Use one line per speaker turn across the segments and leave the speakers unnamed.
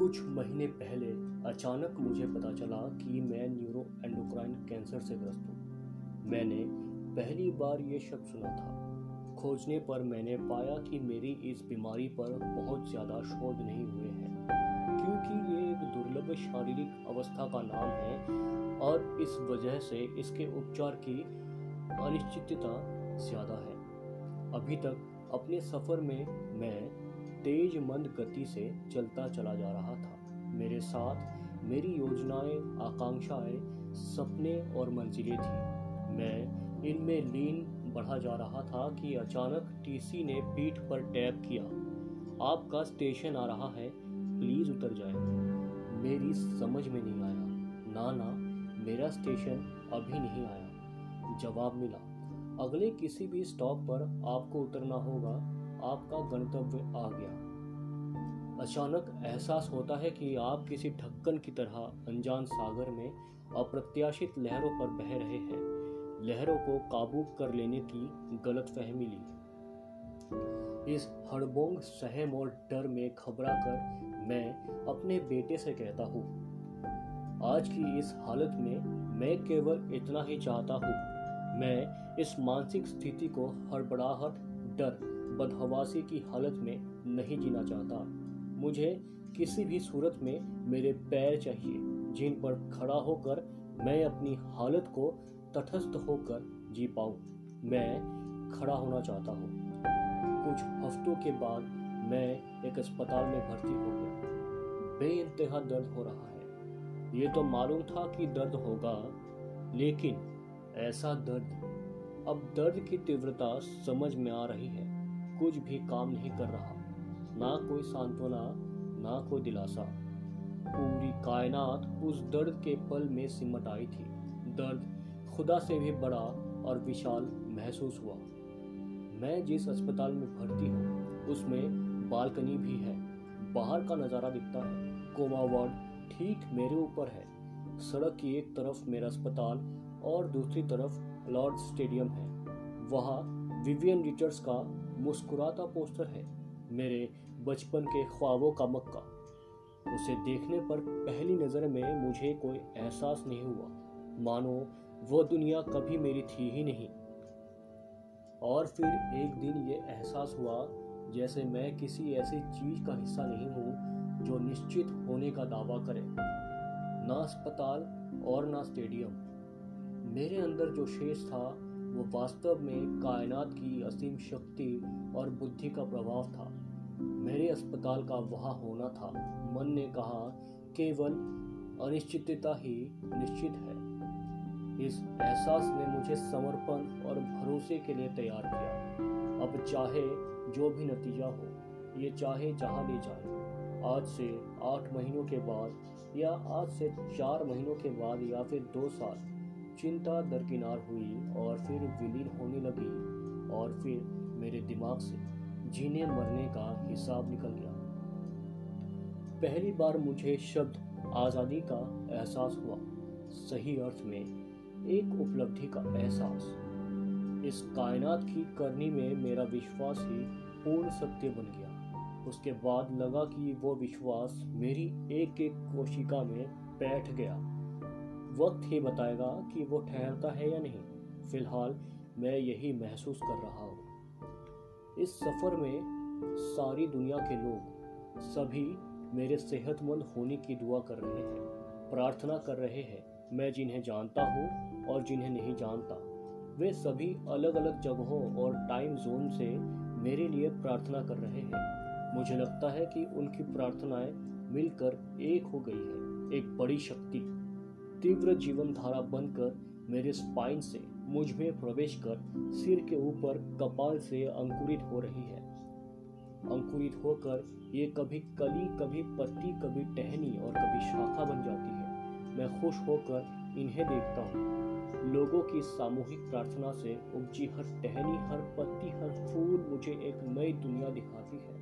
कुछ महीने पहले अचानक मुझे पता चला कि मैं न्यूरो एंडोक्राइन कैंसर से ग्रस्त हूँ। मैंने पहली बार ये शब्द सुना था। खोजने पर मैंने पाया कि मेरी इस बीमारी पर बहुत ज़्यादा शोध नहीं हुए हैं, क्योंकि ये एक दुर्लभ शारीरिक अवस्था का नाम है और इस वजह से इसके उपचार की अनिश्चितता ज़्यादा है। अभी तक अपने सफ़र में मैं तेज मंद गति से चलता चला जा रहा था। मेरे साथ मेरी योजनाएँ, आकांक्षाएँ, सपने और मंजिलें थी। मैं इनमें लीन बढ़ा जा रहा था कि अचानक टीसी ने पीठ पर टैप किया। आपका स्टेशन आ रहा है, प्लीज़ उतर जाए। मेरी समझ में नहीं आया। ना ना, मेरा स्टेशन अभी नहीं आया। जवाब मिला, अगले किसी भी स्टॉप पर आपको उतरना होगा। आपका गंतव्य आ गया। अचानक एहसास होता है कि आप किसी ढक्कन की तरह अनजान सागर में अप्रत्याशित लहरों पर बह रहे हैं। लहरों को काबू कर लेने की गलत फहमी ली। इस हड़बोंग, सहम और डर में घबरा कर मैं अपने बेटे से कहता हूँ, आज की इस हालत में मैं केवल इतना ही चाहता हूँ। मैं इस मानसिक स्थिति को हड़बड़ाहट, डर बदहवासी की हालत में नहीं जीना चाहता। मुझे किसी भी सूरत में मेरे पैर चाहिए, जिन पर खड़ा होकर मैं अपनी हालत को तटस्थ होकर जी पाऊँ। मैं खड़ा होना चाहता हूँ। कुछ हफ्तों के बाद मैं एक अस्पताल में भर्ती हो गया। बे इंतहा दर्द हो रहा है। ये तो मालूम था कि दर्द होगा, लेकिन ऐसा दर्द, अब दर्द की तीव्रता समझ में आ रही है। कुछ भी काम नहीं कर रहा। ना कोई सांत्वना, ना कोई दिलासा। पूरी कायनात उस दर्द के पल में सिमट आई थी। दर्द खुदा से भी बड़ा और विशाल महसूस हुआ। मैं जिस अस्पताल में भर्ती हूँ, उसमें बालकनी भी है। बाहर का नज़ारा दिखता है। कोमा वार्ड ठीक मेरे ऊपर है। सड़क की एक तरफ़ मेरा अस्पताल और दूसरी तरफ़ लॉर्ड स्टेडियम है। वहाँ विवियन रिचर्ड्स का मुस्कुराता पोस्टर है मेरे बचपन के ख्वाबों का मक्का। उसे देखने पर पहली नज़र में मुझे कोई एहसास नहीं हुआ। मानो, वो दुनिया कभी मेरी थी ही नहीं। और फिर एक दिन ये एहसास हुआ, जैसे मैं किसी ऐसी चीज़ का हिस्सा नहीं हूँ, जो निश्चित होने का दावा करे। ना अस्पताल और ना स्टेडियम। मेरे अंदर जो शेष था वो वास्तव में कायनात की असीम शक्ति और बुद्धि का प्रभाव था। मेरे अस्पताल का वहाँ होना था। मन ने कहा, केवल अनिश्चितता ही निश्चित है। इस एहसास ने मुझे समर्पण और भरोसे के लिए तैयार किया। अब चाहे जो भी नतीजा हो, ये चाहे जहाँ ले जाए। आज से आठ महीनों के बाद या आज से चार महीनों के बाद या फिर दो साल चिंता दरकिनार हुई और फिर विलीन होने लगी और फिर मेरे दिमाग से जीने मरने का हिसाब निकल गया। पहली बार मुझे शब्द आज़ादी का एहसास हुआ। सही अर्थ में एक उपलब्धि का एहसास। इस कायनात की करनी में मेरा विश्वास ही पूर्ण सत्य बन गया। उसके बाद लगा कि वो विश्वास मेरी एक एक कोशिका में बैठ गया। वक्त ही बताएगा कि वो ठहरता है या नहीं। फ़िलहाल मैं यही महसूस कर रहा हूँ। इस सफ़र में सारी दुनिया के लोग, सभी मेरे सेहतमंद होने की दुआ कर रहे हैं, प्रार्थना कर रहे हैं। मैं जिन्हें जानता हूँ और जिन्हें नहीं जानता, वे सभी अलग अलग जगहों और टाइम जोन से मेरे लिए प्रार्थना कर रहे हैं। मुझे लगता है कि उनकी प्रार्थनाएँ मिलकर एक हो गई है, एक बड़ी शक्ति। तीव्र जीवन धारा बनकर मेरे स्पाइन से मुझमें प्रवेश कर सिर के ऊपर कपाल से अंकुरित हो रही है। अंकुरित होकर ये कभी कली, कभी पत्ती, कभी टहनी और कभी शाखा बन जाती है। मैं खुश होकर इन्हें देखता हूँ। लोगों की सामूहिक प्रार्थना से उपजी हर टहनी, हर पत्ती, हर फूल मुझे एक नई दुनिया दिखाती है।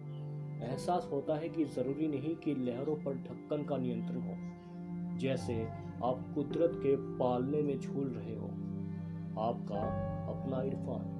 एहसास होता है कि ज़रूरी नहीं कि लहरों पर ढक्कन का नियंत्रण हो। जैसे आप कुदरत के पालने में झूल रहे हो। आपका अपना इरफान।